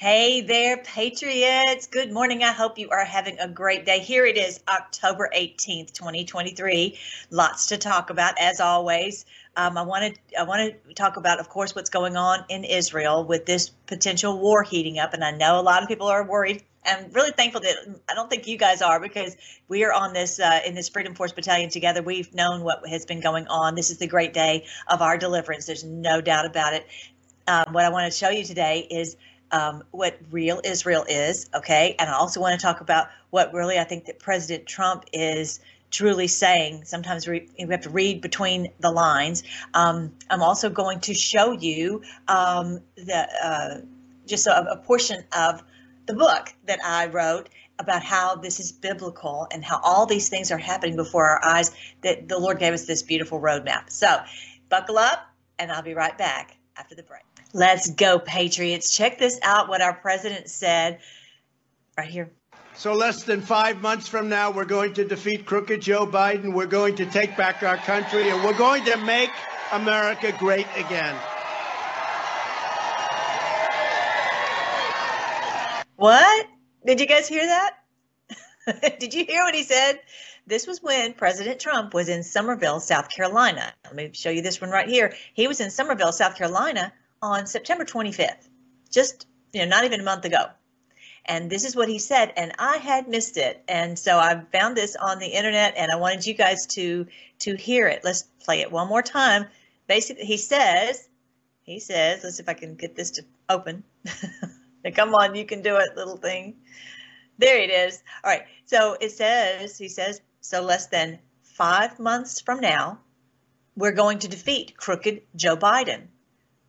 Hey there, Patriots. Good morning. I hope you are having a great day. Here it is, October 18th, 2023. Lots to talk about, as always. Um, I want to I want to talk about, of course, what's going on in Israel with this potential war heating up. And I know a lot of people are worried. I'm really thankful that I don't think you guys are because we are on this uh, in this Freedom Force Battalion together. We've known what has been going on. This is the great day of our deliverance. There's no doubt about it. Um, what I want to show you today is um, what real Israel is, okay? And I also want to talk about what really I think that President Trump is truly saying. Sometimes we, we have to read between the lines. Um, I'm also going to show you um, the uh, just a, a portion of the book that I wrote about how this is biblical and how all these things are happening before our eyes. That the Lord gave us this beautiful roadmap. So, buckle up, and I'll be right back after the break. Let's go, Patriots. Check this out what our president said right here. So, less than five months from now, we're going to defeat crooked Joe Biden. We're going to take back our country, and we're going to make America great again. What? Did you guys hear that? Did you hear what he said? This was when President Trump was in Summerville, South Carolina. Let me show you this one right here. He was in Summerville, South Carolina on September 25th, just you know, not even a month ago. And this is what he said, and I had missed it. And so I found this on the internet, and I wanted you guys to to hear it. Let's play it one more time. Basically, he says, he says, let's see if I can get this to open. Come on, you can do it, little thing. There it is. All right. So it says, he says, so less than five months from now, we're going to defeat crooked Joe Biden.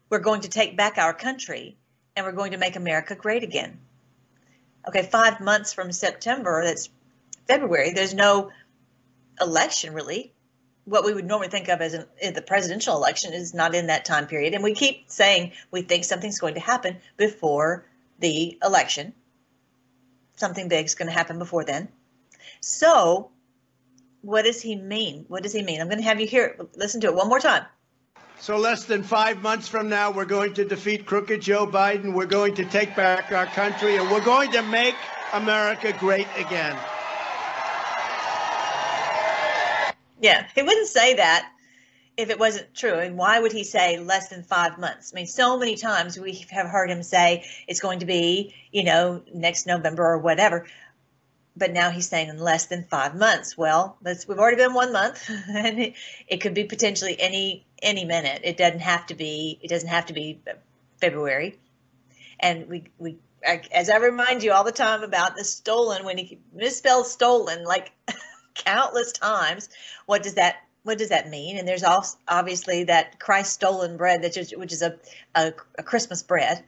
We're going to take back our country and we're going to make America great again. Okay, five months from September, that's February, there's no election really. What we would normally think of as an, the presidential election is not in that time period. And we keep saying we think something's going to happen before the election. Something big is going to happen before then. So, what does he mean? What does he mean? I'm going to have you hear. Listen to it one more time. So, less than five months from now, we're going to defeat crooked Joe Biden. We're going to take back our country, and we're going to make America great again. Yeah, he wouldn't say that if it wasn't true. And why would he say less than five months? I mean, so many times we have heard him say it's going to be, you know, next November or whatever but now he's saying in less than five months. Well, we've already been one month, and it, it, could be potentially any any minute. It doesn't have to be. It doesn't have to be February. And we we as I remind you all the time about the stolen when he misspells stolen like countless times. What does that what does that mean? And there's also obviously that Christ stolen bread, that just, which is a, a, a Christmas bread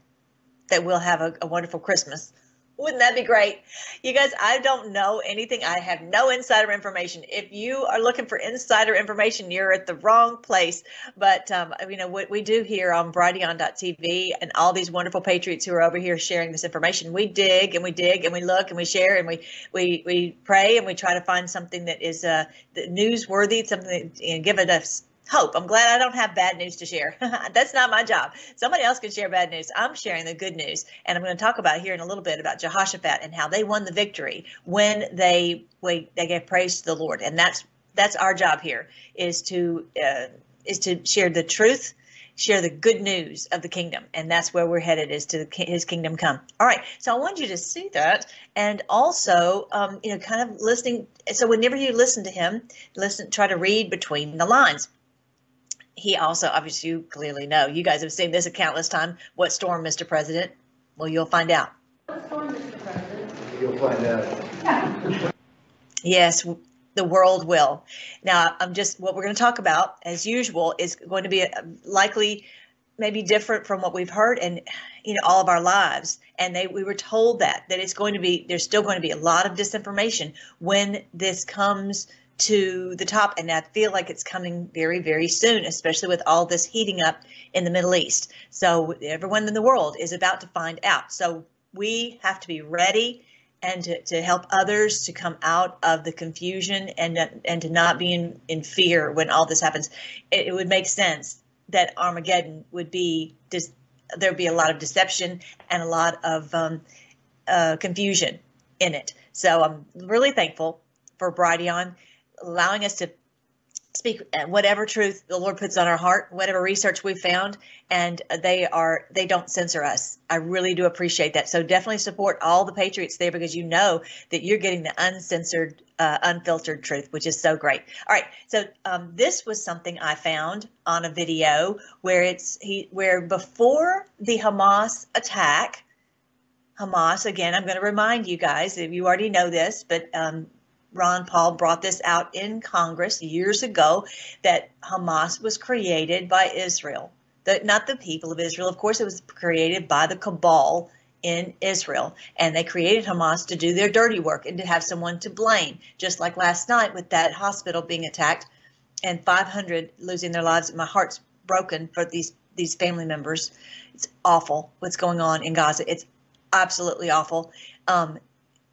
that we'll have a, a wonderful Christmas. Wouldn't that be great? You guys, I don't know anything. I have no insider information. If you are looking for insider information, you're at the wrong place. But, um, you know, what we do here on Brighteon.tv and all these wonderful patriots who are over here sharing this information, we dig and we dig and we look and we share and we, we, we pray and we try to find something that is uh, newsworthy, something that you know, give it us hope. I'm glad I don't have bad news to share. That's not my job. Somebody else can share bad news. I'm sharing the good news. And I'm going to talk about here in a little bit about Jehoshaphat and how they won the victory when they they gave praise to the Lord. And that's that's our job here is to uh, is to share the truth share the good news of the kingdom and that's where we're headed is to his kingdom come all right so i want you to see that and also um, you know kind of listening so whenever you listen to him listen try to read between the lines he also, obviously, you clearly know. You guys have seen this a countless time. What storm, Mr. President? Well, you'll find out. What storm, Mr. President? You'll find out. yes, the world will. Now, I'm just what we're going to talk about, as usual, is going to be a, likely maybe different from what we've heard and you know all of our lives and they we were told that that it's going to be there's still going to be a lot of disinformation when this comes to the top. And I feel like it's coming very, very soon, especially with all this heating up in the Middle East. So everyone in the world is about to find out. So we have to be ready and to, to help others to come out of the confusion and and to not be in, in fear when all this happens. It, it would make sense that Armageddon would be just there'd be a lot of deception and a lot of um, uh, confusion in it. So I'm really thankful for Brighteon allowing us to speak whatever truth the Lord puts on our heart, whatever research we found, and they are they don't censor us. I really do appreciate that. So definitely support all the patriots there because you know that you're getting the uncensored, uh, unfiltered truth, which is so great. All right, so um, this was something I found on a video where it's he where before the Hamas attack. Hamas, again, I'm going to remind you guys, if you already know this, but um, Ron Paul brought this out in Congress years ago that Hamas was created by Israel. The, not the people of Israel. Of course, it was created by the cabal in Israel. And they created Hamas to do their dirty work and to have someone to blame, just like last night with that hospital being attacked and 500 losing their lives. My heart's broken for these these family members. It's awful what's going on in Gaza. It's absolutely awful. Um,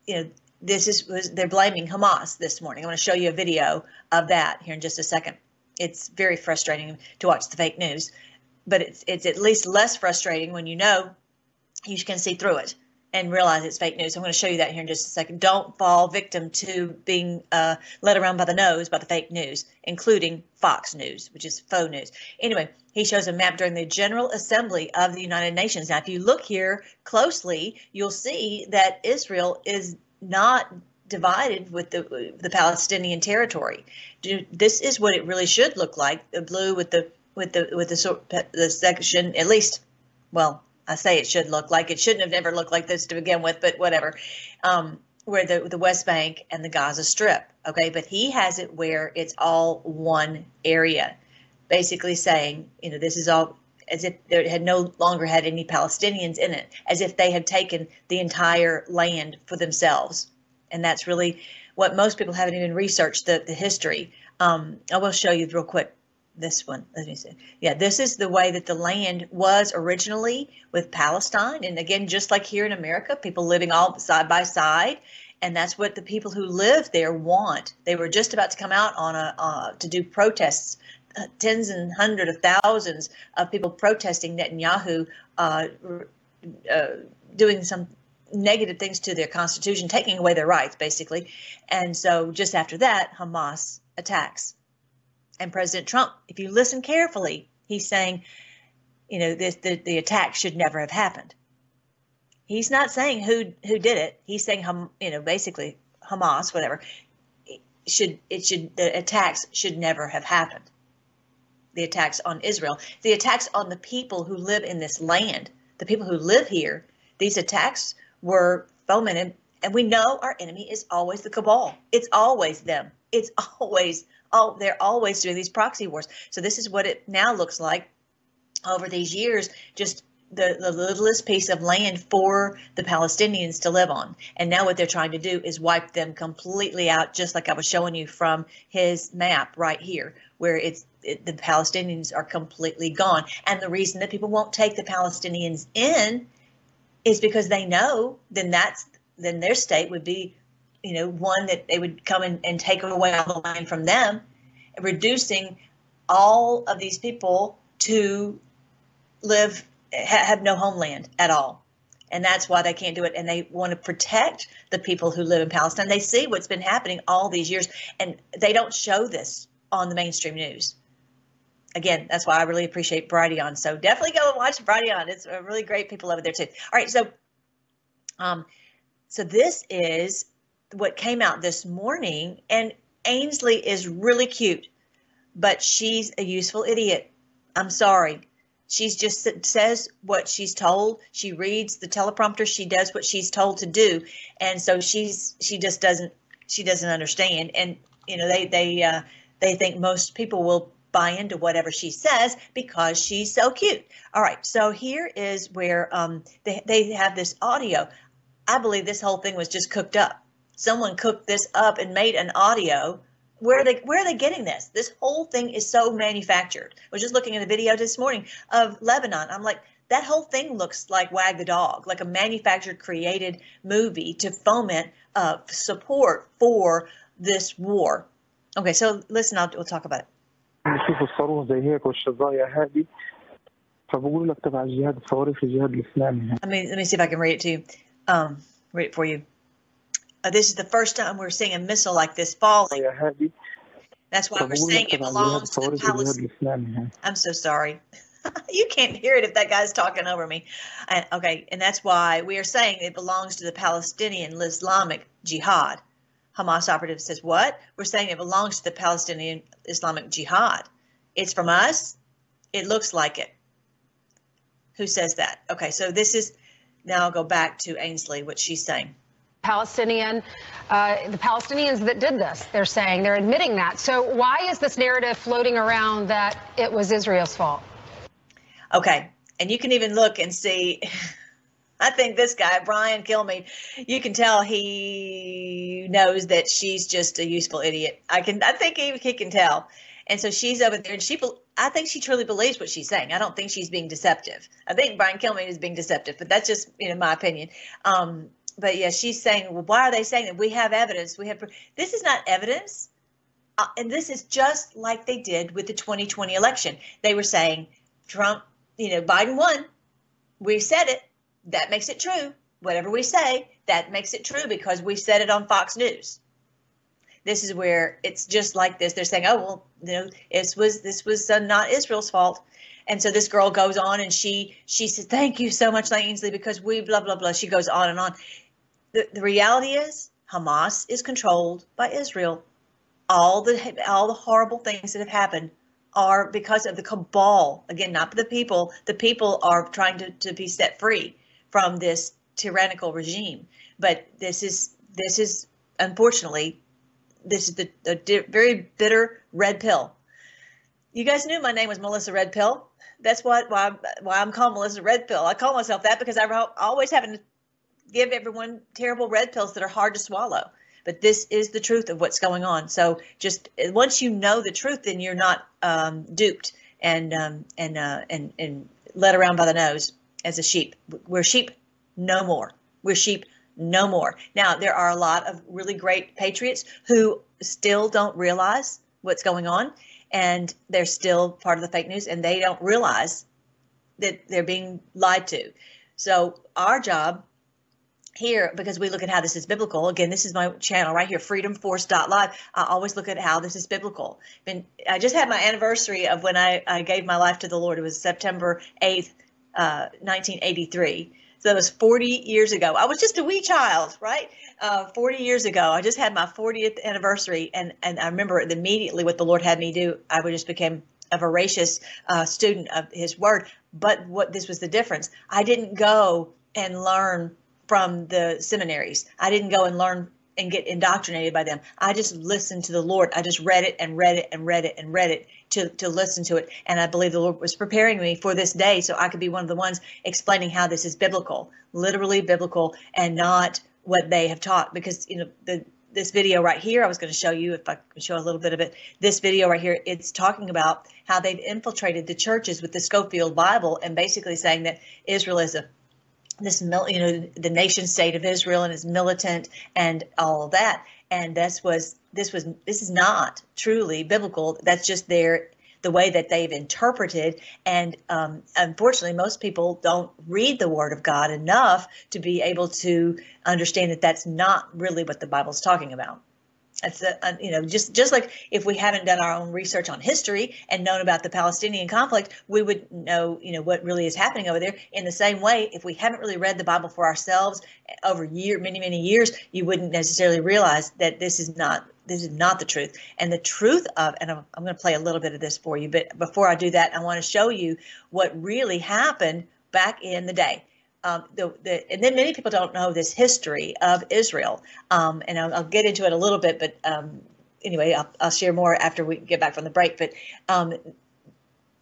you know, this is was they're blaming Hamas this morning. I'm going to show you a video of that here in just a second. It's very frustrating to watch the fake news, but it's it's at least less frustrating when you know you can see through it and realize it's fake news. I'm going to show you that here in just a second. Don't fall victim to being uh, led around by the nose by the fake news, including Fox News, which is faux news. Anyway, he shows a map during the General Assembly of the United Nations. Now, if you look here closely, you'll see that Israel is not divided with the the Palestinian territory. This is what it really should look like. The blue with the with the with the the section at least. Well, I say it should look like it shouldn't have never looked like this to begin with, but whatever. Um, where the the West Bank and the Gaza Strip. Okay, but he has it where it's all one area, basically saying, you know, this is all as if there had no longer had any Palestinians in it, as if they had taken the entire land for themselves. And that's really what most people haven't even researched the, the history. Um, I will show you real quick this one. Let me see. Yeah, this is the way that the land was originally with Palestine. And again, just like here in America, people living all side by side. And that's what the people who live there want. They were just about to come out on a uh, to do protests tens and hundreds of thousands of people protesting Netanyahu uh, uh, doing some negative things to their constitution, taking away their rights, basically. And so just after that, Hamas attacks. And President Trump, if you listen carefully, he's saying, you know, this, the, the attack should never have happened. He's not saying who who did it. He's saying, you know, basically Hamas, whatever, should it should the attacks should never have happened the attacks on Israel, the attacks on the people who live in this land, the people who live here. These attacks were fomented, and we know our enemy is always the cabal. It's always them. It's always oh, they're always doing these proxy wars. So this is what it now looks like over these years, just the, the littlest piece of land for the Palestinians to live on. And now what they're trying to do is wipe them completely out, just like I was showing you from his map right here, where it's the Palestinians are completely gone. And the reason that people won't take the Palestinians in is because they know then that's then their state would be, you know, one that they would come in and take away all the land from them, reducing all of these people to live ha- have no homeland at all. And that's why they can't do it. And they want to protect the people who live in Palestine. They see what's been happening all these years, and they don't show this on the mainstream news. Again, that's why I really appreciate Brighteon. So definitely go and watch Brighteon. It's a really great people over there too. All right, so um, so this is what came out this morning, and Ainsley is really cute, but she's a useful idiot. I'm sorry. She's just says what she's told. She reads the teleprompter. She does what she's told to do, and so she's she just doesn't she doesn't understand. And you know they they uh, they think most people will buy into whatever she says because she's so cute. All right, so here is where um, they they have this audio. I believe this whole thing was just cooked up. Someone cooked this up and made an audio where are they where are they getting this? This whole thing is so manufactured. I was just looking at a video this morning of Lebanon. I'm like, that whole thing looks like Wag the Dog, like a manufactured, created movie to foment uh, support for this war. Okay, so listen, I'll, we'll talk about it. نشوف الصاروخ زي هيك والشظايا هذه فبقول لك تبع الجهاد الثوري في الجهاد الإسلامي يعني. Let me let me see if I can read it to you. Um, read it for you. Uh, this is the first time we're seeing a missile like this falling. يا هادي That's why we're فبقول saying لك it تبع الجهاد belongs to the الثوري في الجهاد Palestinians. الإسلامي يعني. I'm so sorry. you can't hear it if that guy's talking over me. And, okay, and that's why we are saying it belongs to the Palestinian Islamic Jihad. Hamas operative says what? We're saying it belongs to the Palestinian Islamic Jihad. It's from us. It looks like it. Who says that? Okay, so this is now I'll go back to Ainsley, what she's saying. Palestinian, uh, the Palestinians that did this. They're saying they're admitting that. So why is this narrative floating around that it was Israel's fault? Okay, and you can even look and see. I think this guy, Brian Kilmeade, you can tell he knows that she's just a useful idiot. I can, I think he, he can tell. And so she's over there, and she, I think she truly believes what she's saying. I don't think she's being deceptive. I think Brian Kilmeade is being deceptive, but that's just, you know, my opinion. Um, but yeah, she's saying, well, why are they saying that? We have evidence. We have. This is not evidence, uh, and this is just like they did with the 2020 election. They were saying Trump, you know, Biden won. We said it. That makes it true. Whatever we say, that makes it true because we said it on Fox News. This is where it's just like this. They're saying, "Oh well, you know, this was this was uh, not Israel's fault," and so this girl goes on and she she says, "Thank you so much, Ainsley, because we blah blah blah." She goes on and on. The the reality is, Hamas is controlled by Israel. All the all the horrible things that have happened are because of the cabal. Again, not the people. The people are trying to, to be set free from this tyrannical regime. But this is this is unfortunately this is the, the di- very bitter red pill. You guys knew my name was Melissa Red Pill. That's what why why I'm called Melissa Red Pill. I call myself that because I'm always having to give everyone terrible red pills that are hard to swallow. But this is the truth of what's going on. So just once you know the truth, then you're not um, duped and um, and uh, and and led around by the nose as a sheep. We're sheep no more. We're sheep no more. Now there are a lot of really great patriots who still don't realize what's going on, and they're still part of the fake news, and they don't realize that they're being lied to. So our job here because we look at how this is biblical. Again, this is my channel right here, freedomforce.live. I always look at how this is biblical. Been, I just had my anniversary of when I, I gave my life to the Lord. It was September 8th, uh, 1983. So that was 40 years ago. I was just a wee child, right? Uh, 40 years ago. I just had my 40th anniversary. And, and I remember immediately what the Lord had me do. I just became a voracious uh, student of his word. But what this was the difference. I didn't go and learn from the seminaries. I didn't go and learn and get indoctrinated by them. I just listened to the Lord. I just read it and read it and read it and read it to, to listen to it. And I believe the Lord was preparing me for this day so I could be one of the ones explaining how this is biblical, literally biblical, and not what they have taught. Because you know the this video right here, I was going to show you if I can show a little bit of it. This video right here, it's talking about how they've infiltrated the churches with the Scofield Bible and basically saying that Israel is a this you know the nation state of Israel and is militant and all of that and this was this was this is not truly biblical. That's just their the way that they've interpreted. And um, unfortunately most people don't read the word of God enough to be able to understand that that's not really what the Bible's talking about that's a, a, you know just just like if we haven't done our own research on history and known about the Palestinian conflict, we would know you know what really is happening over there. In the same way, if we haven't really read the Bible for ourselves over year many many years, you wouldn't necessarily realize that this is not this is not the truth. And the truth of and I'm, I'm going to play a little bit of this for you, but before I do that, I want to show you what really happened back in the day um, the, the, and then many people don't know this history of Israel. Um, and I'll, I'll, get into it a little bit, but um, anyway, I'll, I'll, share more after we get back from the break. But um,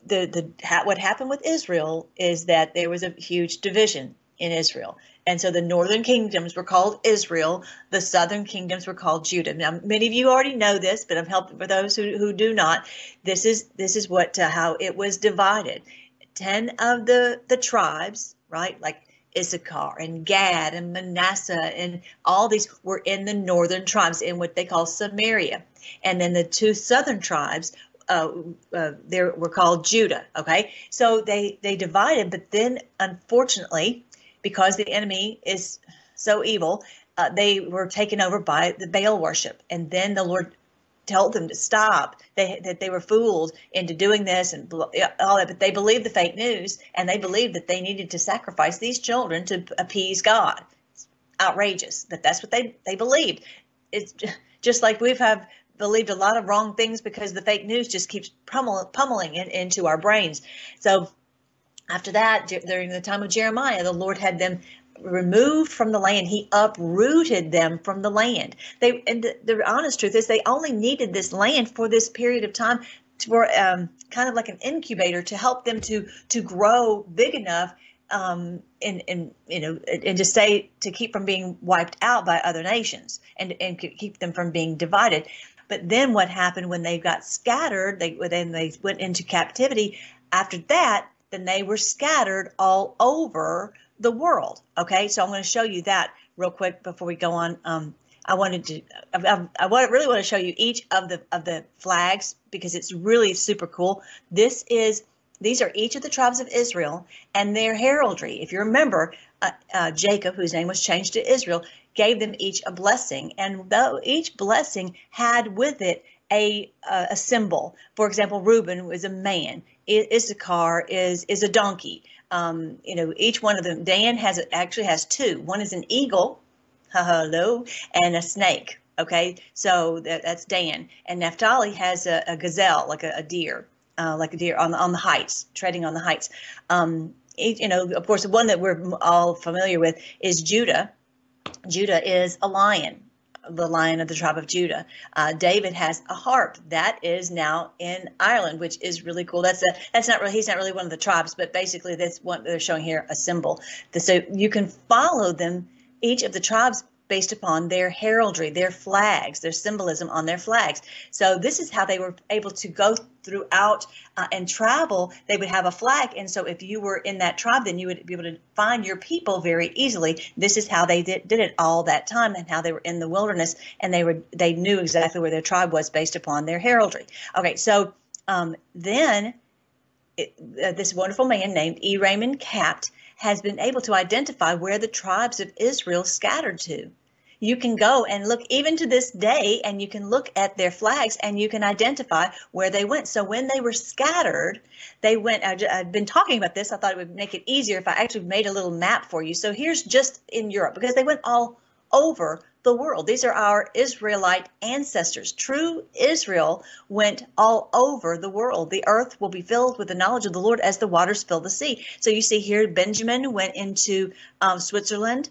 the, the what happened with Israel is that there was a huge division in Israel. And so the northern kingdoms were called Israel, the southern kingdoms were called Judah. Now, many of you already know this, but I'm helping for those who, who do not. This is this is what uh, how it was divided. Ten of the the tribes, right, like Issachar and Gad and Manasseh and all these were in the northern tribes in what they call Samaria. And then the two southern tribes uh, uh, they were called Judah. Okay, so they they divided, but then unfortunately, because the enemy is so evil, uh, they were taken over by the Baal worship, and then the Lord told them to stop. They that they were fooled into doing this and all that, but they believed the fake news, and they believed that they needed to sacrifice these children to appease God. It's outrageous, but that's what they they believed. It's just like we've have believed a lot of wrong things because the fake news just keeps pummel, pummeling in, into our brains. So after that, during the time of Jeremiah, the Lord had them removed from the land. He uprooted them from the land. They and the, the honest truth is they only needed this land for this period of time for um, kind of like an incubator to help them to to grow big enough um, and, and you know and to stay to keep from being wiped out by other nations and and keep them from being divided. But then what happened when they got scattered? They then they went into captivity. After that, then they were scattered all over the world. Okay, so I'm going to show you that real quick before we go on. Um, I wanted to, I, I, I really want to show you each of the of the flags because it's really super cool. This is these are each of the tribes of Israel and their heraldry. If you remember, uh, uh, Jacob, whose name was changed to Israel, gave them each a blessing, and though each blessing had with it a uh, a symbol. For example, Reuben was a man. Issachar is is a donkey. Um, you know, each one of them. Dan has actually has two. One is an eagle, hello, and a snake. Okay, so that, that's Dan. And Naphtali has a, a gazelle, like a, a deer, uh, like a deer on the on the heights, treading on the heights. Um, you know, of course, the one that we're all familiar with is Judah. Judah is a lion the lion of the tribe of Judah. Uh, David has a harp that is now in Ireland, which is really cool. That's a that's not really he's not really one of the tribes, but basically that's what they're showing here a symbol. So you can follow them each of the tribes based upon their heraldry, their flags, their symbolism on their flags. So this is how they were able to go throughout uh, and travel. They would have a flag, and so if you were in that tribe, then you would be able to find your people very easily. This is how they did, did it all that time, and how they were in the wilderness, and they were they knew exactly where their tribe was based upon their heraldry. Okay, so um, then. It, uh, this wonderful man named E. Raymond Capt has been able to identify where the tribes of Israel scattered to. You can go and look even to this day, and you can look at their flags and you can identify where they went. So when they were scattered, they went. I've been talking about this. I thought it would make it easier if I actually made a little map for you. So here's just in Europe because they went all over the world. These are our Israelite ancestors. True Israel went all over the world. The earth will be filled with the knowledge of the Lord as the waters fill the sea. So you see here, Benjamin went into um, Switzerland.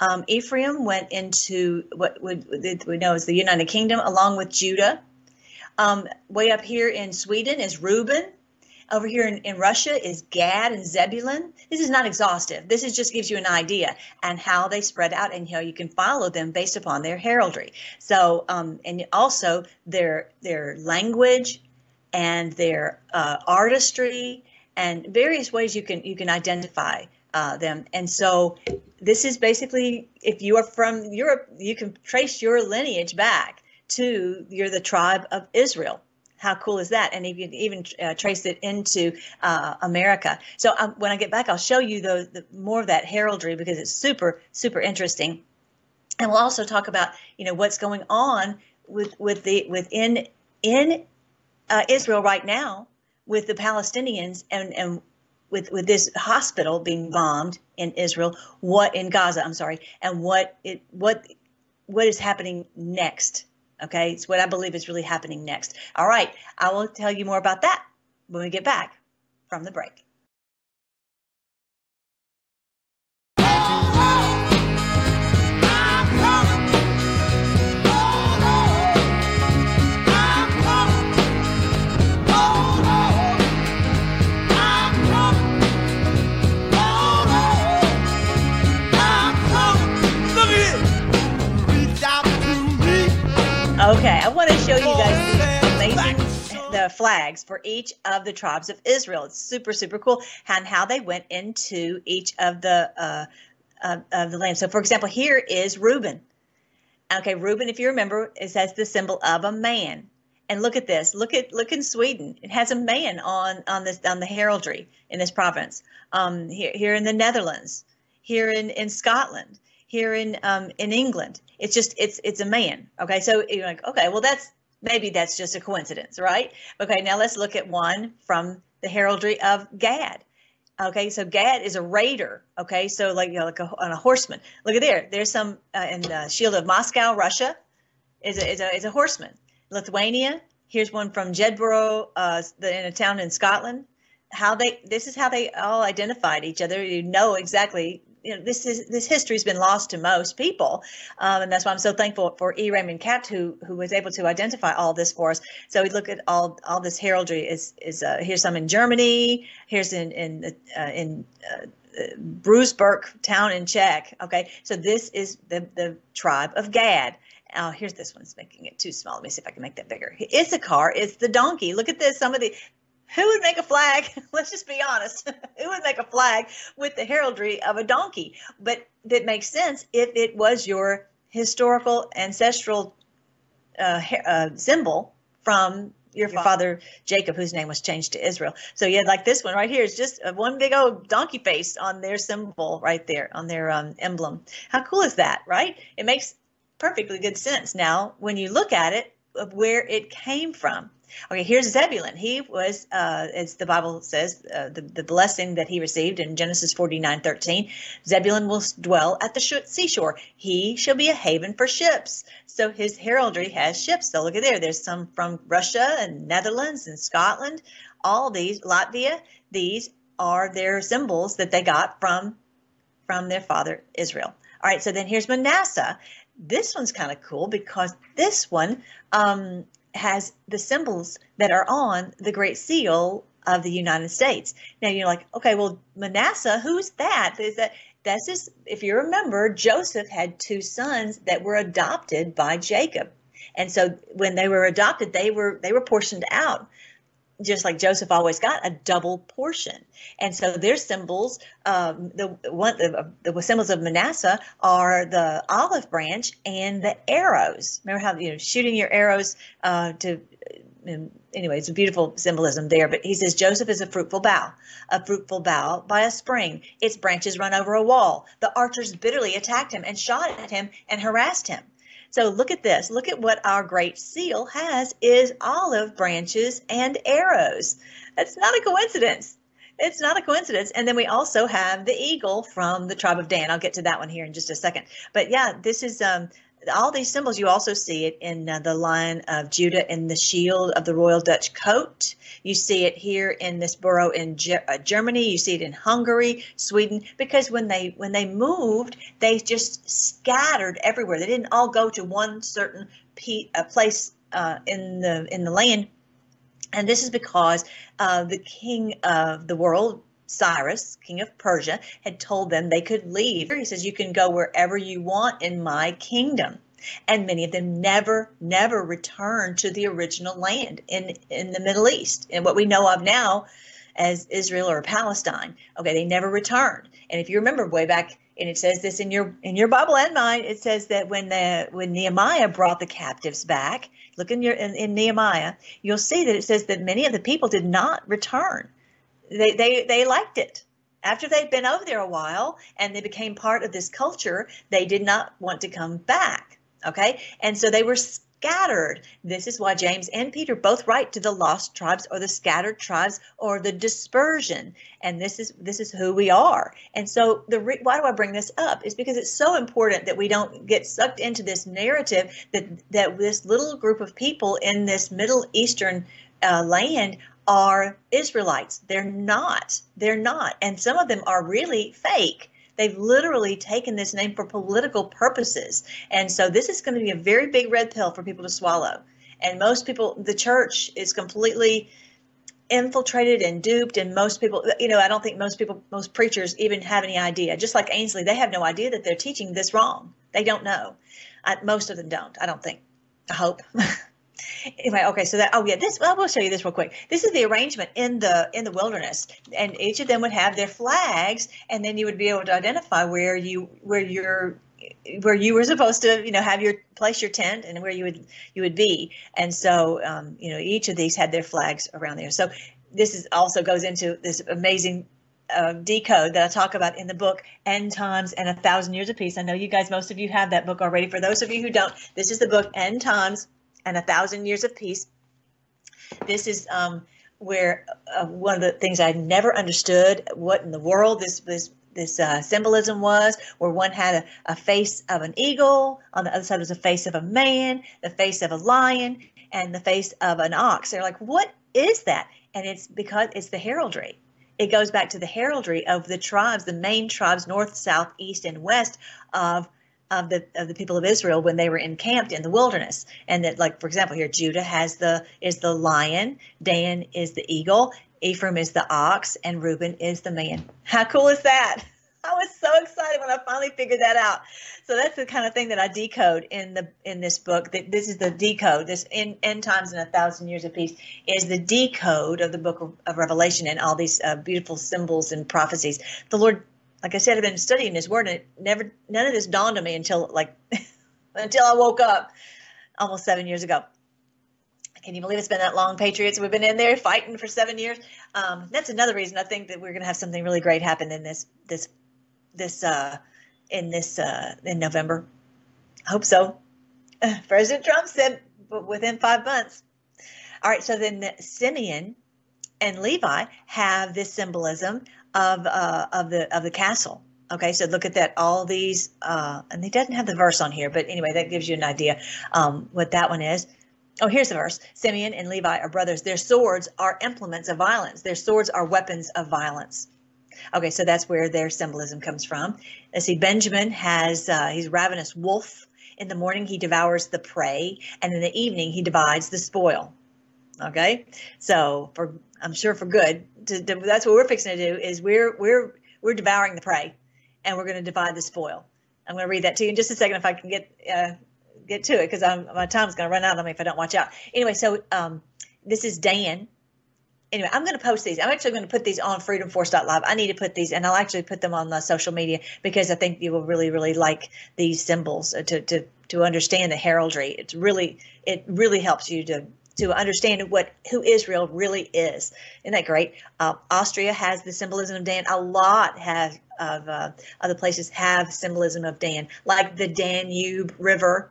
Um, Ephraim went into what we know as the United Kingdom, along with Judah. Um, way up here in Sweden is Reuben. Over here in, in Russia is Gad and Zebulun. This is not exhaustive. This is just gives you an idea and how they spread out and how you can follow them based upon their heraldry. So, um, and also their their language and their uh, artistry and various ways you can you can identify uh, them. And so this is basically if you are from Europe, you can trace your lineage back to you're the tribe of Israel. How cool is that? And you can even uh, trace it into uh, America. So um, when I get back, I'll show you the, the, more of that heraldry because it's super, super interesting. And we'll also talk about, you know, what's going on with with the within in uh, Israel right now with the Palestinians and and with with this hospital being bombed in Israel, what in Gaza, I'm sorry, and what it what what is happening next Okay, it's what I believe is really happening next. All right, I will tell you more about that when we get back from the break. Okay, I want to show you guys the amazing the flags for each of the tribes of Israel. It's super super cool and how they went into each of the uh, uh, of the land. So, for example, here is Reuben. Okay, Reuben, if you remember, it says the symbol of a man, And look at this. Look at look in Sweden. It has a man on on this on the heraldry in this province. Um, here here in the Netherlands, here in in Scotland, here in um, in England. It's just it's it's a man. Okay, so you're like okay, well that's maybe that's just a coincidence, right? Okay, now let's look at one from the heraldry of Gad. Okay, so Gad is a raider. Okay, so like you know, like a, on a horseman. Look at there. There's some uh, in the Shield of Moscow, Russia. Is a, is a is a horseman. Lithuania. Here's one from Jedburgh, uh, in a town in Scotland. How they this is how they all identified each other. You know exactly you know, this is this history's been lost to most people, um, and that's why I'm so thankful for E. Raymond Capt, who who was able to identify all this for us. So we look at all all this heraldry is is uh, here's some in Germany, here's in in uh, in uh, town in Czech. Okay, so this is the the tribe of Gad. Oh, here's this one's making it too small. Let me see if I can make that bigger. Issachar is the donkey. Look at this. Some of the who would make a flag? Let's just be honest. who would make a flag with the heraldry of a donkey? But that makes sense if it was your historical ancestral uh, uh, symbol from your father Jacob, whose name was changed to Israel. So you had like this one right here is just one big old donkey face on their symbol right there on their um, emblem. How cool is that, right? It makes perfectly good sense now when you look at it of where it came from. Okay, here's Zebulun. He was, uh, as the Bible says, uh, the, the blessing that he received in Genesis 49 13. Zebulun will dwell at the seashore. He shall be a haven for ships. So his heraldry has ships. So look at there. There's some from Russia and Netherlands and Scotland. All these, Latvia, these are their symbols that they got from from their father Israel. All right, so then here's Manasseh. This one's kind of cool because this one um, has the symbols that are on the Great Seal of the United States. Now you're like, okay, well, Manasseh, who's that? Is that that's just if you remember, Joseph had two sons that were adopted by Jacob. And so when they were adopted, they were they were portioned out just like Joseph always got a double portion. And so their symbols, um, the one the, the, symbols of Manasseh are the olive branch and the arrows. Remember how you know shooting your arrows uh, to. Um, anyway, it's a beautiful symbolism there. But he says Joseph is a fruitful bough, a fruitful bough by a spring. Its branches run over a wall. The archers bitterly attacked him and shot at him and harassed him. So look at this. Look at what our great seal has is olive branches and arrows. That's not a coincidence. It's not a coincidence. And then we also have the eagle from the tribe of Dan. I'll get to that one here in just a second. But yeah, this is um, all these symbols, you also see it in uh, the Lion of Judah in the shield of the royal Dutch coat. You see it here in this borough in Ge- uh, Germany. You see it in Hungary, Sweden, because when they when they moved, they just scattered everywhere. They didn't all go to one certain uh, place uh, in the in the land. And this is because uh, the king of the world, Cyrus, king of Persia, had told them they could leave. He says, You can go wherever you want in my kingdom. And many of them never, never returned to the original land in, in the Middle East. And what we know of now as Israel or Palestine. Okay, they never returned. And if you remember way back, and it says this in your in your Bible and mine, it says that when the when Nehemiah brought the captives back, look in your in, in Nehemiah, you'll see that it says that many of the people did not return they, they, they liked it. After they'd been over there a while and they became part of this culture, they did not want to come back. Okay. And so they were scattered. This is why James and Peter both write to the lost tribes or the scattered tribes or the dispersion. And this is this is who we are. And so the why do I bring this up? Is because it's so important that we don't get sucked into this narrative that that this little group of people in this Middle Eastern uh, land are Israelites. They're not. They're not. And some of them are really fake. They've literally taken this name for political purposes. And so this is going to be a very big red pill for people to swallow. And most people, the church is completely infiltrated and duped. And most people, you know, I don't think most people, most preachers even have any idea. Just like Ainsley, they have no idea that they're teaching this wrong. They don't know. I, most of them don't, I don't think. I hope. anyway okay so that oh yeah this well, we'll show you this real quick this is the arrangement in the in the wilderness and each of them would have their flags and then you would be able to identify where you where your where you were supposed to, you know, have your place your tent and where you would you would be. And so, um, you know, each of these had their flags around there. So this is also goes into this amazing uh, decode that I talk about in the book, End Times and a Thousand Years of Peace. I know you guys, most of you have that book already. For those of you who don't, this is the book, End Times and a Thousand Years of Peace. This is um, where uh, one of the things I never understood what in the world this this this uh, symbolism was, where one had a, a face of an eagle, on the other side was a face of a man, the face of a lion, and the face of an ox. They're like, what is that? And it's because it's the heraldry. It goes back to the heraldry of the tribes, the main tribes, north, south, east, and west of of the of the people of Israel when they were encamped in the wilderness. And that, like for example, here Judah has the is the lion, Dan is the eagle, Ephraim is the ox, and Reuben is the man. How cool is that? I was so excited when I finally figured that out. So that's the kind of thing that I decode in the in this book. That this is the decode. This in end times and a thousand years of peace is the decode of the book of, of Revelation and all these uh, beautiful symbols and prophecies. The Lord, like I said, I've been studying His Word, and it never none of this dawned on me until like until I woke up almost seven years ago. Can you believe it's been that long, Patriots? We've been in there fighting for seven years. Um, that's another reason I think that we're going to have something really great happen in this this this uh, in this uh, in November. I hope so. President Trump said within five months. All right, so then Simeon and Levi have this symbolism of uh, of the of the castle. Okay, so look at that. All these, uh, and he doesn't have the verse on here, but anyway, that gives you an idea um, what that one is. Oh, here's the verse. Simeon and Levi are brothers. Their swords are implements of violence. Their swords are weapons of violence. Okay, so that's where their symbolism comes from. Let's see, Benjamin has, uh, he's ravenous wolf. In the morning, he devours the prey, and in the evening, he divides the spoil. Okay, so for I'm sure for good, to, to, that's what we're fixing to do is we're we're we're devouring the prey, and we're going to divide the spoil. I'm going to read that to you in just a second if I can get uh, get to it because my time's going to run out on me if I don't watch out. Anyway, so um, this is Dan anyway, I'm going to post these. I'm actually going to put these on freedomforce.live. I need to put these, and I'll actually put them on the social media because I think you will really, really like these symbols uh, to to to understand the heraldry. It's really it really helps you to to understand what who Israel really is. Isn't that great? Uh, Austria has the symbolism of Dan. A lot have of uh, other places have symbolism of Dan, like the Danube River,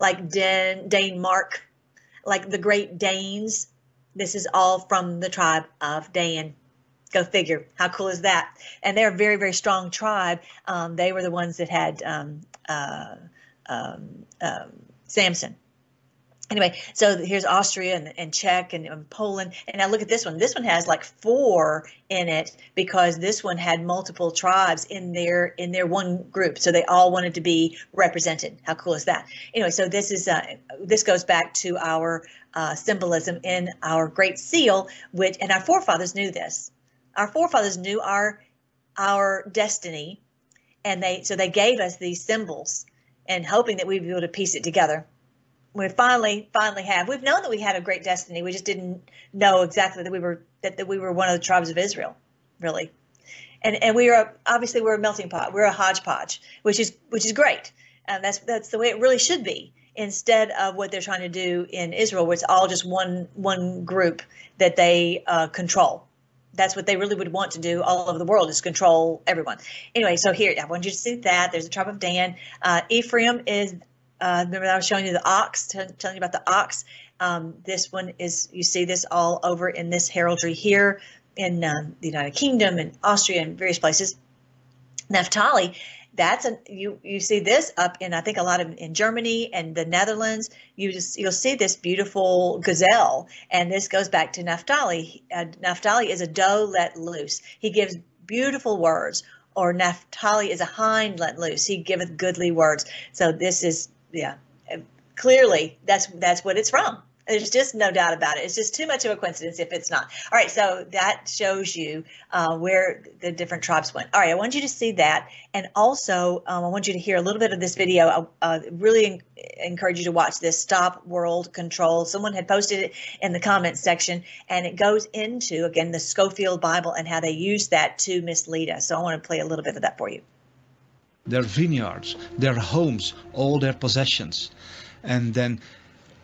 like Dan Denmark, like the Great Danes this is all from the tribe of Dan. Go figure. How cool is that? And they're a very, very strong tribe. Um, they were the ones that had um, uh, um, um Samson. Anyway, so here's Austria and, and Czech and, and, Poland. And now look at this one. This one has like four in it because this one had multiple tribes in their in their one group. So they all wanted to be represented. How cool is that? Anyway, so this is uh, this goes back to our uh, symbolism in our Great Seal, which and our forefathers knew this. Our forefathers knew our our destiny, and they so they gave us these symbols and hoping that we'd be able to piece it together. We finally finally have. We've known that we had a great destiny. We just didn't know exactly that we were that, that we were one of the tribes of Israel, really. And and we are obviously we're a melting pot. We're a hodgepodge, which is which is great. And that's that's the way it really should be instead of what they're trying to do in Israel, where it's all just one one group that they uh, control. That's what they really would want to do all over the world is control everyone. Anyway, so here I want you to see that there's a tribe of Dan. Uh, Ephraim is uh, remember I was showing you the ox, t- telling you about the ox. Um, this one is you see this all over in this heraldry here in um, the United Kingdom and Austria and various places. Naphtali that's a you you see this up in I think a lot of in Germany and the Netherlands. You just you'll see this beautiful gazelle, and this goes back to Naphtali. Uh, Naphtali is a doe let loose. He gives beautiful words, or Naphtali is a hind let loose. He giveth goodly words. So this is yeah, clearly that's that's what it's from. There's just no doubt about it. It's just too much of a coincidence if it's not. All right, so that shows you uh, where the different tribes went. All right, I want you to see that, and also um, I want you to hear a little bit of this video. I uh, really encourage you to watch this. Stop World Control. Someone had posted it in the comments section, and it goes into again the Scofield Bible and how they use that to mislead us. So I want to play a little bit of that for you. Their vineyards, their homes, all their possessions. And then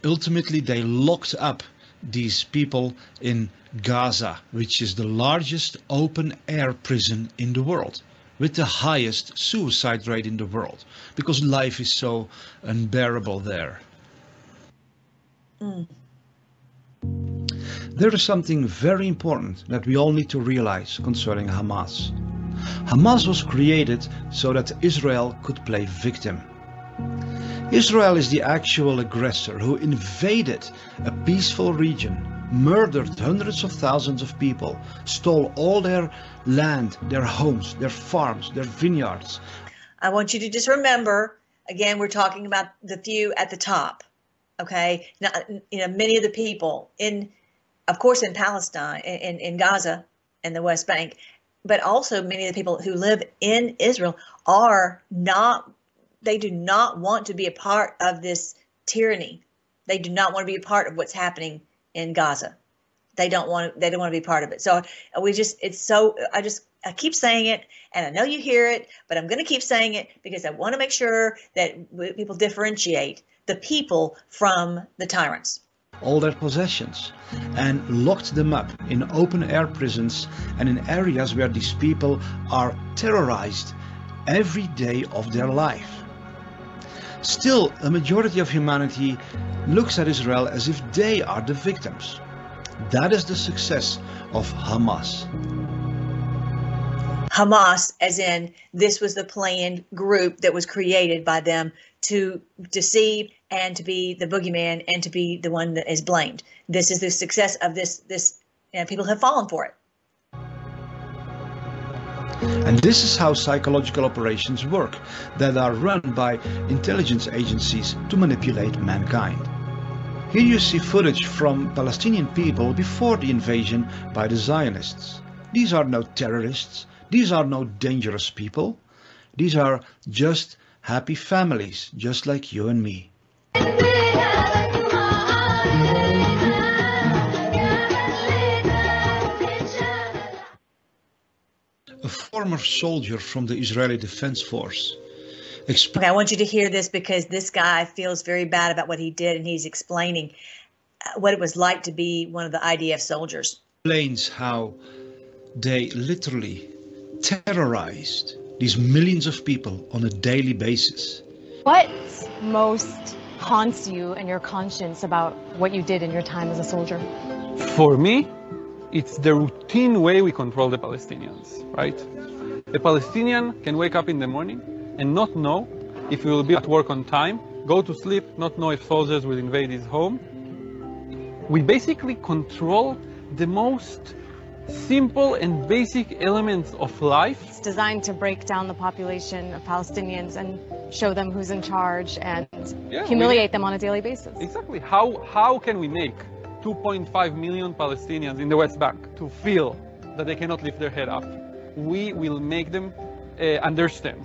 ultimately they locked up these people in Gaza, which is the largest open air prison in the world, with the highest suicide rate in the world, because life is so unbearable there. Mm. There is something very important that we all need to realize concerning Hamas. Hamas was created so that Israel could play victim. Israel is the actual aggressor who invaded a peaceful region, murdered hundreds of thousands of people, stole all their land, their homes, their farms, their vineyards. I want you to just remember again, we're talking about the few at the top. Okay. Now, you know, many of the people in, of course, in Palestine, in, in Gaza and the West Bank, but also many of the people who live in Israel are not they do not want to be a part of this tyranny. They do not want to be a part of what's happening in Gaza. They don't want they don't want to be part of it. So we just it's so I just I keep saying it and I know you hear it, but I'm going to keep saying it because I want to make sure that people differentiate the people from the tyrants all their possessions and locked them up in open air prisons and in areas where these people are terrorized every day of their life. Still, a majority of humanity looks at Israel as if they are the victims. That is the success of Hamas. Hamas, as in this was the planned group that was created by them to deceive and to be the boogeyman and to be the one that is blamed. This is the success of this. This you know, people have fallen for it. And this is how psychological operations work that are run by intelligence agencies to manipulate mankind. Here you see footage from Palestinian people before the invasion by the Zionists. These are no terrorists, these are no dangerous people, these are just happy families, just like you and me. A former soldier from the Israeli Defense Force. Exp- okay, I want you to hear this because this guy feels very bad about what he did, and he's explaining uh, what it was like to be one of the IDF soldiers. Explains how they literally terrorized these millions of people on a daily basis. What most haunts you and your conscience about what you did in your time as a soldier? For me, it's the routine way we control the Palestinians, right? The Palestinian can wake up in the morning and not know if he will be at work on time, go to sleep, not know if soldiers will invade his home. We basically control the most simple and basic elements of life. It's designed to break down the population of Palestinians and show them who's in charge and yeah, humiliate them on a daily basis. Exactly. How, how can we make 2.5 million Palestinians in the West Bank to feel that they cannot lift their head up. We will make them uh, understand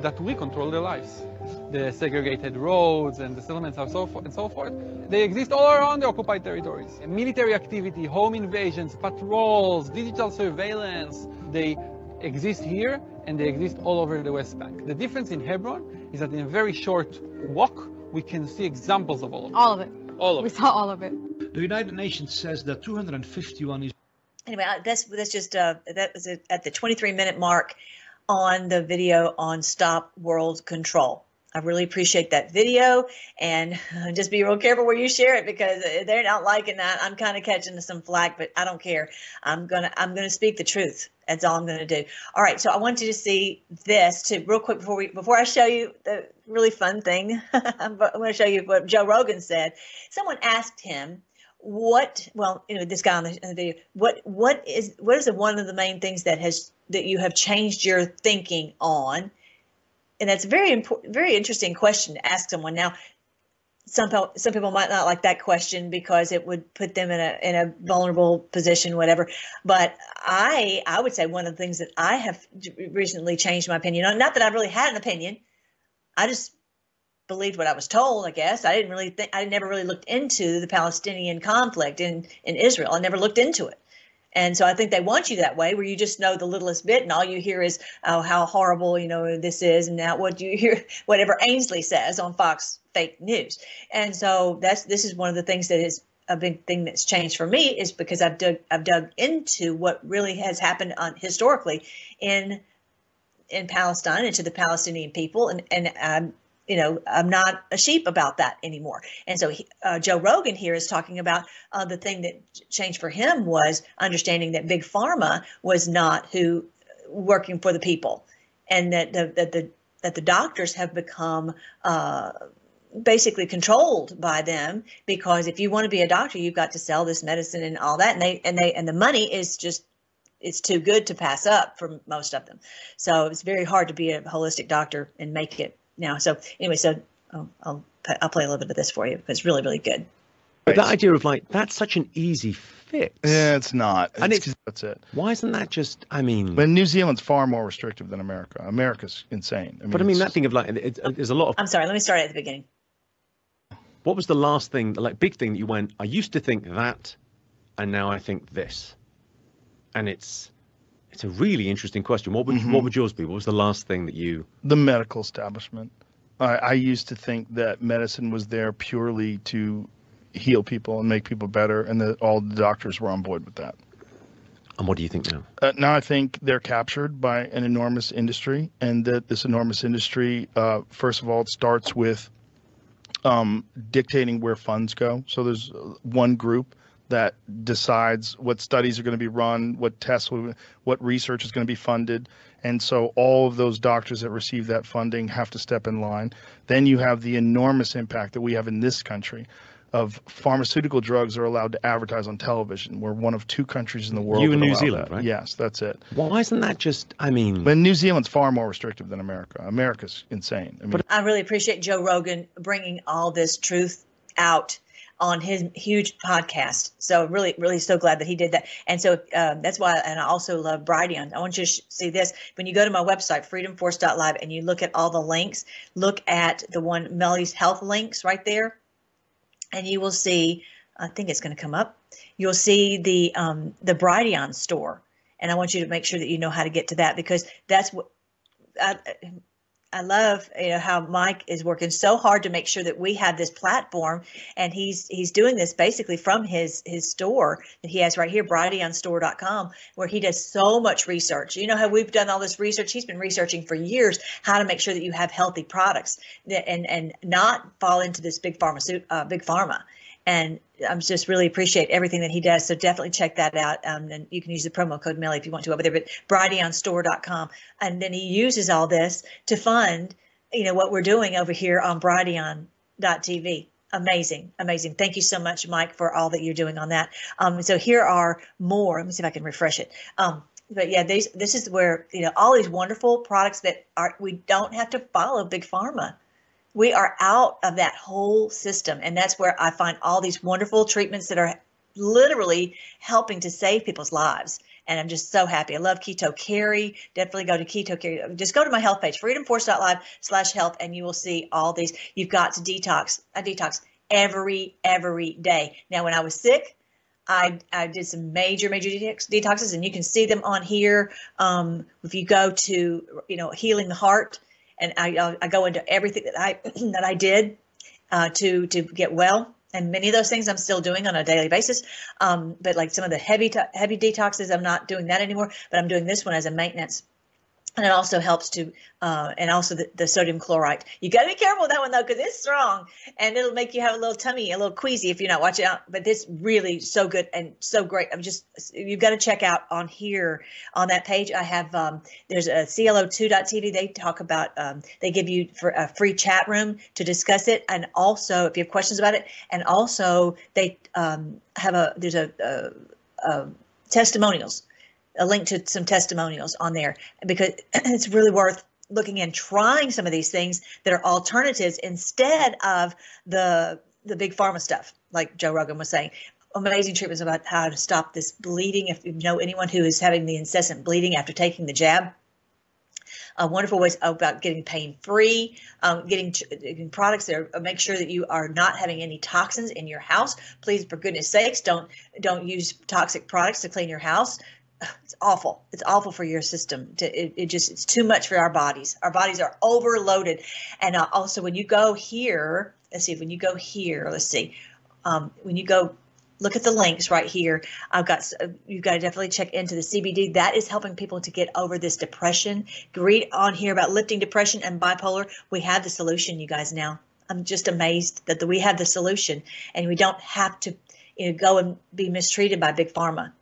that we control their lives. The segregated roads and the settlements and so, forth, and so forth, they exist all around the occupied territories. Military activity, home invasions, patrols, digital surveillance, they exist here and they exist all over the West Bank. The difference in Hebron is that in a very short walk, we can see examples of all of it. All of it. All of we it. saw all of it. The United Nations says that 251 is. Anyway, that's that's just uh, that was at the 23 minute mark on the video on Stop World Control. I really appreciate that video and just be real careful where you share it because they're not liking that. I'm kind of catching some flack, but I don't care. I'm gonna I'm gonna speak the truth. That's all I'm gonna do. All right, so I want you to see this to real quick before we before I show you the really fun thing. I'm gonna show you what Joe Rogan said. Someone asked him what well you know this guy on the, on the, video what what is what is the, one of the main things that has that you have changed your thinking on and that's a very important very interesting question to ask someone now some some people might not like that question because it would put them in a in a vulnerable position whatever but i i would say one of the things that i have recently changed my opinion on not that i really had an opinion i just believed what I was told, I guess. I didn't really think, I never really looked into the Palestinian conflict in, in Israel. I never looked into it. And so I think they want you that way, where you just know the littlest bit, and all you hear is oh, how horrible you know this is, and now what do you hear? Whatever Ainsley says on Fox fake news. And so that's this is one of the things that is a big thing that's changed for me is because I've dug I've dug into what really has happened on historically in in Palestine and to the Palestinian people, and and I'm you know I'm not a sheep about that anymore. And so he, uh, Joe Rogan here is talking about uh, the thing that changed for him was understanding that big pharma was not who working for the people, and that the that the that the doctors have become uh, basically controlled by them because if you want to be a doctor you've got to sell this medicine and all that. And they and they and the money is just it's too good to pass up for most of them. So it's very hard to be a holistic doctor and make it now so anyway so oh, I'll I'll play a little bit of this for you because it's really really good but that idea of like that's such an easy fix. Yeah, it's not. And It's- it's- that's it. Why isn't that just? I mean, But New Zealand's far more restrictive than America. America's insane. I mean, but I mean that thing of like it, it, there's a lot of. I'm sorry let me start at the beginning What was the last thing, like big thing that you went? I used to think that, and now I think this, and it's it's a really interesting question. What would Mm-hmm. what would yours be? What was the last thing that you? the medical establishment. I, I used to think that medicine was there purely to heal people and make people better, and that all the doctors were on board with that. And what do you think now? Uh, now I think they're captured by an enormous industry, and that this enormous industry, uh, first of all, it starts with um, dictating where funds go. So there's uh, one group that decides what studies are going to be run, what tests, will, what research is going to be funded, and so all of those doctors that receive that funding have to step in line. Then you have the enormous impact that we have in this country. Of pharmaceutical drugs are allowed to advertise on television. We're one of two countries in the world. You that and New Zealand, that. right? Yes, that's it. Why isn't that just? I mean, But New Zealand's far more restrictive than America. America's insane. I mean, I really appreciate Joe Rogan bringing all this truth out on his huge podcast. So really, really so glad that he did that. And so um, that's why, and I also love Brighteon. I want you to sh- see this. When you go to my website, freedomforce.live, and you look at all the links, look at the one Melly's health links right there, and you will see, I think it's going to come up. You'll see the um, the Brighteon store. And I want you to make sure that you know how to get to that because that's what I, I love you know how Mike is working so hard to make sure that we have this platform, and he's he's doing this basically from his his store that he has right here, BrighteonStore.com, where he does so much research. You know how we've done all this research. He's been researching for years how to make sure that you have healthy products and and not fall into this big pharma uh, big pharma. And I'm just really appreciate everything that he does. So definitely check that out. Um, and you can use the promo code Melly if you want to over there, but BrighteonStore.com. And then he uses all this to fund, you know, what we're doing over here on Brighteon.tv. Amazing, amazing. Thank you so much, Mike, for all that you're doing on that. Um, so here are more. Let me see if I can refresh it. Um, but yeah, these, this is where you know all these wonderful products that are we don't have to follow big pharma we are out of that whole system. And that's where i find all these wonderful treatments that are literally helping to save people's lives. And i'm just so happy. I love keto carry. Definitely go to keto carry. Just go to my health page freedomforce.live slash health and you will see all these. You've got to detox i detox every every day. Now when i was sick I, I did some major major detox, detoxes and you can see them on here. Um, if you go to you know healing the heart and I, I go into everything that I that I did uh, to to get well. And many of those things I'm still doing on a daily basis. Um, but like some of the heavy heavy detoxes, I'm not doing that anymore. But I'm doing this one as a maintenance. And it also helps to, uh, and also the, the sodium chloride. You got to be careful with that one though, because it's strong and it'll make you have a little tummy, a little queasy if you're not watching out. But it's really so good and so great. I'm just, you've got to check out on here on that page. I have, um, there's a CLO2.tv. They talk about, um, they give you for a free chat room to discuss it. And also, if you have questions about it, and also they um, have a, there's a, a, a testimonials a link to some testimonials on there because it's really worth looking and trying some of these things that are alternatives instead of the the big pharma stuff like joe rogan was saying. Amazing treatments about how to stop this bleeding. If you know anyone who is having the incessant bleeding after taking the jab uh, wonderful ways about getting pain free, um, getting, getting products that make sure that you are not having any toxins in your house. Please, for goodness sakes, don't don't use toxic products to clean your house it's awful. It's awful for your system. To, it, it, just it's too much for our bodies. Our bodies are overloaded. And uh, also when you go here, let's see, when you go here, let's see, um, when you go look at the links right here. I've got you've got to definitely check into the CBD. That is helping people to get over this depression. Read on here about lifting depression and bipolar. We have the solution, you guys. Now I'm just amazed that the, we have the solution, and we don't have to you know, go and be mistreated by big pharma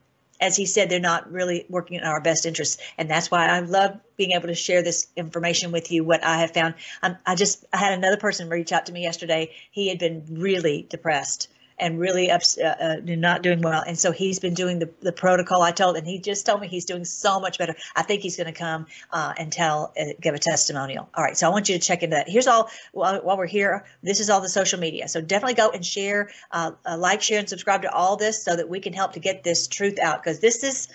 as he said, they're not really working in our best interests. And that's why I love being able to share this information with you, what I have found. Um, I just, I had another person reach out to me yesterday. He had been really depressed and really ups, uh, uh, not doing well. And so he's been doing the, the protocol I told, and he just told me he's doing so much better. I think he's going to come uh, and tell, uh, give a testimonial. All right, so I want you to check into that. Here's all while, while we're here. This is all the social media. So definitely go and share, uh, uh, like, share, and subscribe to all this so that we can help to get this truth out because this is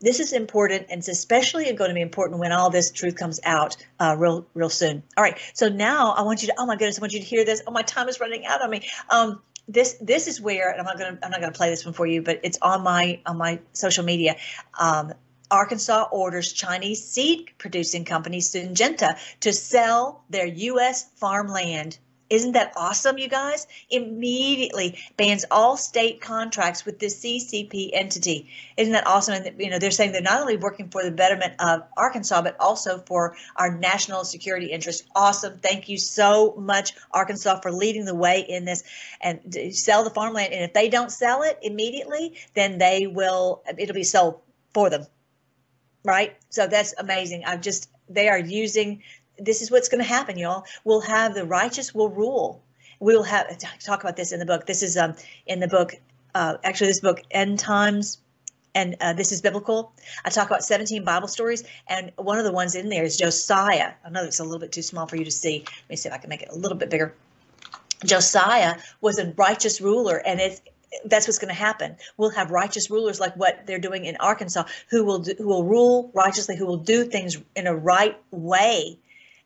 this is important and it's especially going to be important when all this truth comes out uh, real real soon all right so now i want you to oh my goodness i want you to hear this oh my time is running out on me um, this this is where I'm not gonna I'm not gonna play this one for you, but it's on my on my social media. Um, Arkansas orders Chinese seed producing company Syngenta to sell their U.S. farmland isn't that awesome, you guys? Immediately bans all state contracts with the CCP entity. Isn't that awesome? And you know, they're saying they're not only working for the betterment of Arkansas, but also for our national security interests. Awesome. Thank you so much, Arkansas, for leading the way in this and sell the farmland. And if they don't sell it immediately, then they will, it'll be sold for them. Right? So that's amazing. I've just, they are using this is what's going to happen, y'all. We'll have the righteous will rule. We'll have talk about this in the book. This is um in the book. Uh, actually, this book, End Times, and uh, this is biblical. I talk about 17 Bible stories, and one of the ones in there is Josiah. I know it's a little bit too small for you to see. Let me see if I can make it a little bit bigger. Josiah was a righteous ruler, and it's that's what's going to happen. We'll have righteous rulers like what they're doing in Arkansas, who will do, who will rule righteously, who will do things in a right way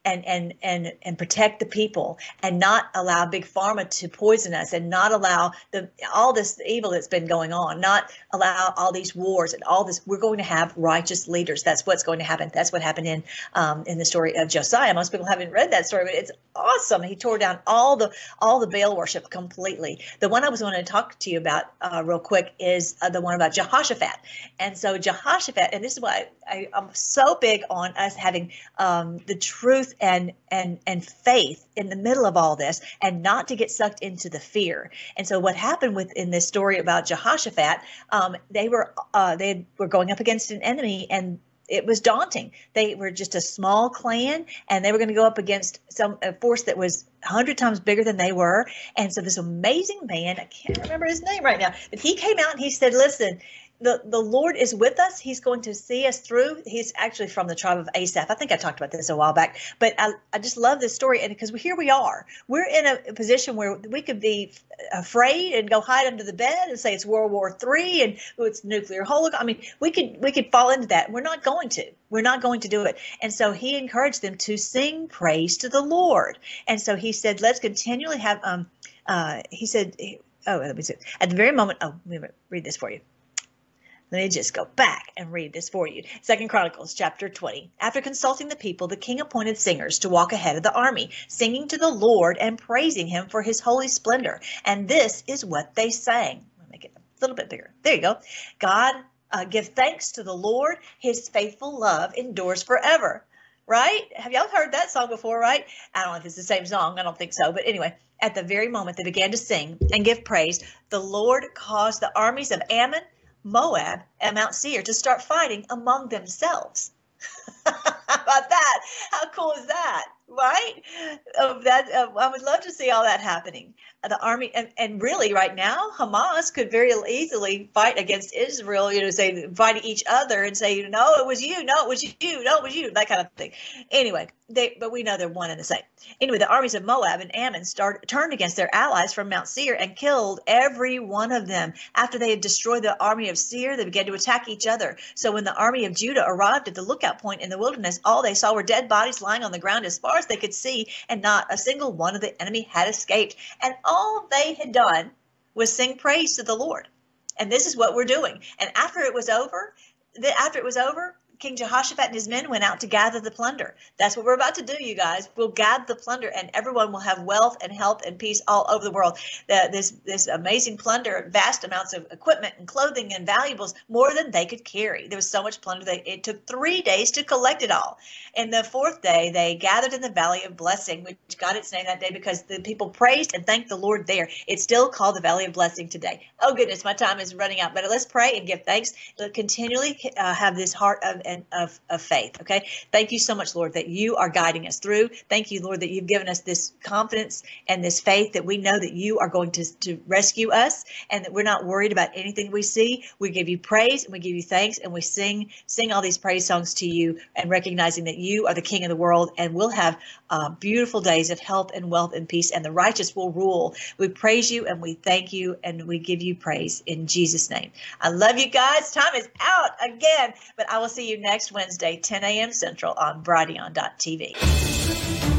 and and and and protect the people and not allow big pharma to poison us and not allow the all this evil that's been going on not allow all these wars and all this we're going to have righteous leaders. That's what's going to happen. That's what happened in um, in the story of josiah. Most people haven't read that story but it's awesome. He tore down all the all the baal worship completely. The one i was going to talk to you about uh, real quick is uh, the one about jehoshaphat. And so jehoshaphat and this is why I, i'm so big on us having um, the truth and and and faith in the middle of all this and not to get sucked into the fear and so what happened with in this story about jehoshaphat um, they were uh, they were going up against an enemy and it was daunting. They were just a small clan, and they were going to go up against some a force that was hundred times bigger than they were. And so this amazing man, I can't remember his name right now, but he came out and he said, "Listen, the, the Lord is with us. He's going to see us through. He's actually from the tribe of Asaph. I think I talked about this a while back, but I, I just love this story. And because here we are, we're in a position where we could be afraid and go hide under the bed and say it's World War Three and oh, it's nuclear holocaust. I mean, we could we could fall into that. We're not going to. We're not going to do it. And so he encouraged them to sing praise to the Lord. And so he said, let's continually have. Um, uh, he said, oh, let me see. At the very moment, oh, let me read this for you. Let me just go back and read this for you. Second Chronicles chapter 20. After consulting the people, the king appointed singers to walk ahead of the army, singing to the Lord and praising him for his holy splendor. And this is what they sang. Let me make it a little bit bigger. There you go. God, uh, give thanks to the Lord. His faithful love endures forever. Right? Have y'all heard that song before, right? I don't know if it's the same song. I don't think so. But anyway, at the very moment they began to sing and give praise, the Lord caused the armies of Ammon, Moab and Mount Seir to start fighting among themselves. How about that? How cool is that? Right? Uh, that uh, I would love to see all that happening. Uh, the army, and, and really, right now, Hamas could very easily fight against Israel. You know, say fight each other and say, no, it was you, no, it was you, no, it was you, that kind of thing. Anyway, they, but we know they're one and the same. Anyway, the armies of Moab and Ammon start, turned against their allies from Mount Seir and killed every one of them. After they had destroyed the army of Seir, they began to attack each other. So when the army of Judah arrived at the lookout point in the wilderness, all they saw were dead bodies lying on the ground as far as they could see, and not a single one of the enemy had escaped. And all they had done was sing praise to the Lord. And this is what we're doing. And after it was over, after it was over, King Jehoshaphat and his men went out to gather the plunder. That's what we're about to do, you guys. We'll gather the plunder, and everyone will have wealth and health and peace all over the world. The, this this amazing plunder, vast amounts of equipment and clothing and valuables, more than they could carry. There was so much plunder that it took three days to collect it all. And the fourth day, they gathered in the Valley of Blessing, which got its name that day because the people praised and thanked the Lord there. It's still called the Valley of Blessing today. Oh goodness, my time is running out, but let's pray and give thanks. Continually uh, have this heart of and of, of faith. Okay. Thank you so much, Lord, that you are guiding us through. Thank you, Lord, that you've given us this confidence and this faith that we know that you are going to, to rescue us and that we're not worried about anything we see. We give you praise and we give you thanks and we sing sing all these praise songs to you and recognizing that you are the King of the world and we'll have uh, beautiful days of health and wealth and peace and the righteous will rule. We praise you and we thank you and we give you praise in Jesus' name. I love you guys. Time is out again, but I will see you next Wednesday, 10 a.m. Central on Brighteon.tv.